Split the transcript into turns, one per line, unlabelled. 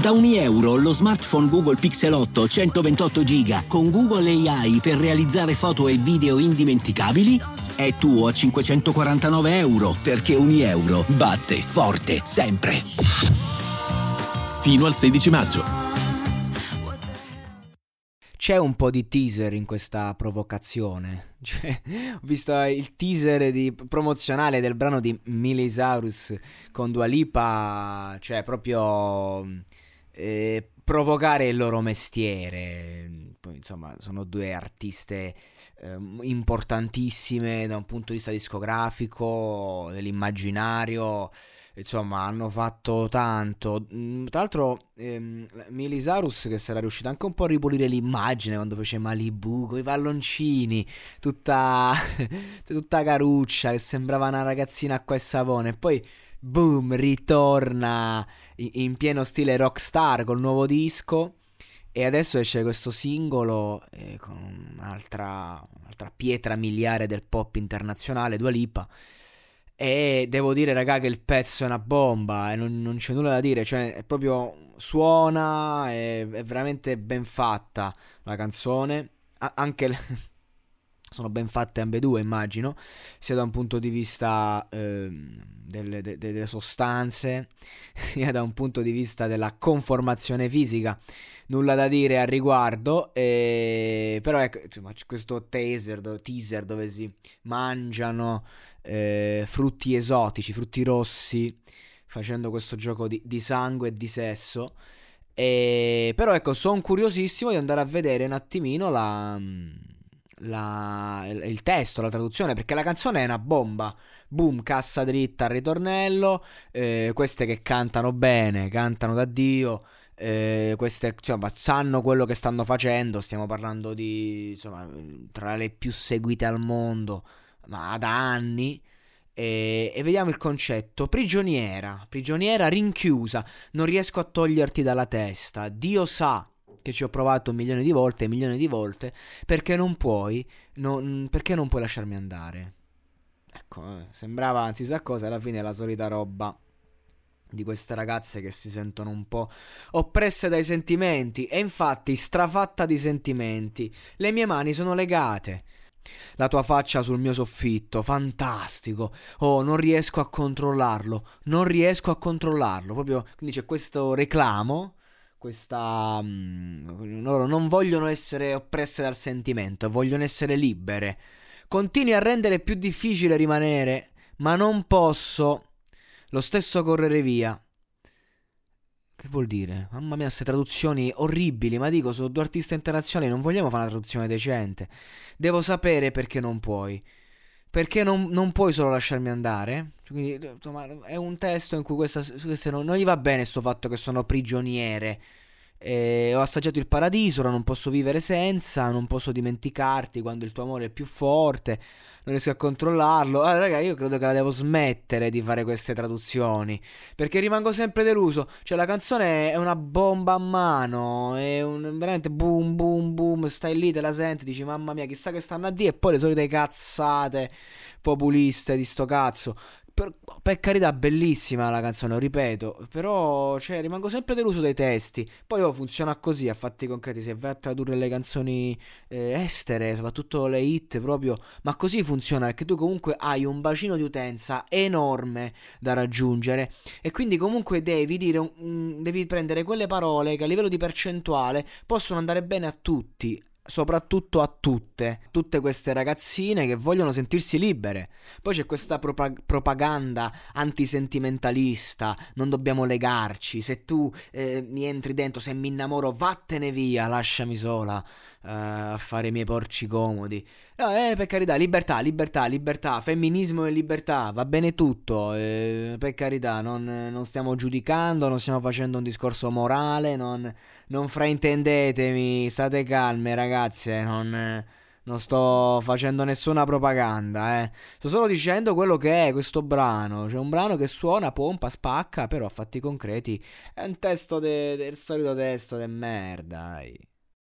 Da ogni euro lo smartphone Google Pixel 8 128 GB con Google AI per realizzare foto e video indimenticabili è tuo a 549 euro perché ogni euro batte forte sempre.
Fino al 16 maggio.
C'è un po' di teaser in questa provocazione. Cioè, ho visto il teaser di, promozionale del brano di Milisaurus con Dua Lipa, cioè proprio eh, provocare il loro mestiere. Insomma, sono due artiste eh, importantissime da un punto di vista discografico, dell'immaginario. Insomma hanno fatto tanto. Mm, tra l'altro ehm, Milisarus che sarà riuscita anche un po' a ripulire l'immagine quando fece Malibu con i palloncini tutta tutta caruccia che sembrava una ragazzina e savone. E poi boom ritorna in pieno stile rockstar col nuovo disco e adesso esce questo singolo eh, con un'altra, un'altra pietra miliare del pop internazionale Dua Lipa e devo dire, raga, che il pezzo è una bomba e non, non c'è nulla da dire. Cioè, è proprio suona, è, è veramente ben fatta la canzone. A- anche le... sono ben fatte ambedue, immagino, sia da un punto di vista eh, delle, de- delle sostanze, sia da un punto di vista della conformazione fisica. Nulla da dire al riguardo, e... però ecco, insomma, c'è questo taser, teaser dove si mangiano eh, frutti esotici, frutti rossi, facendo questo gioco di, di sangue e di sesso. E, però ecco, sono curiosissimo di andare a vedere un attimino la, la, il testo, la traduzione, perché la canzone è una bomba. Boom, cassa dritta al ritornello, eh, queste che cantano bene, cantano da Dio. Eh, queste insomma, sanno quello che stanno facendo. Stiamo parlando di insomma, tra le più seguite al mondo ma da anni. E, e, vediamo il concetto. Prigioniera, prigioniera rinchiusa, non riesco a toglierti dalla testa. Dio sa che ci ho provato milioni di volte e milioni di volte perché non puoi, non, perché non puoi lasciarmi andare. Ecco, eh, sembrava anzi sa cosa, alla fine è la solita roba di queste ragazze che si sentono un po' oppresse dai sentimenti e infatti strafatta di sentimenti. Le mie mani sono legate. La tua faccia sul mio soffitto, fantastico. Oh, non riesco a controllarlo, non riesco a controllarlo. Proprio, quindi c'è questo reclamo, questa... Mm, loro non vogliono essere oppresse dal sentimento, vogliono essere libere. Continui a rendere più difficile rimanere, ma non posso lo stesso correre via. Che vuol dire? Mamma mia, queste traduzioni orribili, ma dico, sono due artisti internazionali, non vogliamo fare una traduzione decente. Devo sapere perché non puoi. Perché non, non puoi solo lasciarmi andare? Quindi, insomma, è un testo in cui questa, questa non, non, gli va bene sto fatto che sono prigioniere. Eh, ho assaggiato il paradiso, ora non posso vivere senza, non posso dimenticarti quando il tuo amore è più forte non riesco a controllarlo. Allora, raga, io credo che la devo smettere di fare queste traduzioni. Perché rimango sempre deluso. Cioè, la canzone è una bomba a mano. È un, veramente boom, boom, boom. Stai lì, te la senti, dici, mamma mia, chissà che stanno a dire. E poi le solite cazzate populiste di sto cazzo. Per, per, carità, bellissima la canzone, ripeto, però cioè, rimango sempre deluso dai testi. Poi oh, funziona così a fatti concreti, se vai a tradurre le canzoni eh, estere, soprattutto le hit proprio, ma così funziona perché tu comunque hai un bacino di utenza enorme da raggiungere e quindi comunque devi dire un, devi prendere quelle parole che a livello di percentuale possono andare bene a tutti, soprattutto a tutte, tutte queste ragazzine che vogliono sentirsi libere. Poi c'è questa propag- propaganda antisentimentalista, non dobbiamo legarci, se tu eh, mi entri dentro, se mi innamoro, vattene via, lasciami sola a fare i miei porci comodi. No, eh, per carità, libertà, libertà, libertà, femminismo e libertà, va bene tutto, eh, per carità, non, non, stiamo giudicando, non stiamo facendo un discorso morale, non, non fraintendetemi, state calme ragazze, non, non sto facendo nessuna propaganda, eh. Sto solo dicendo quello che è questo brano. C'è un brano che suona, pompa, spacca, però a fatti concreti è un testo de- del solito testo de merda. Dai.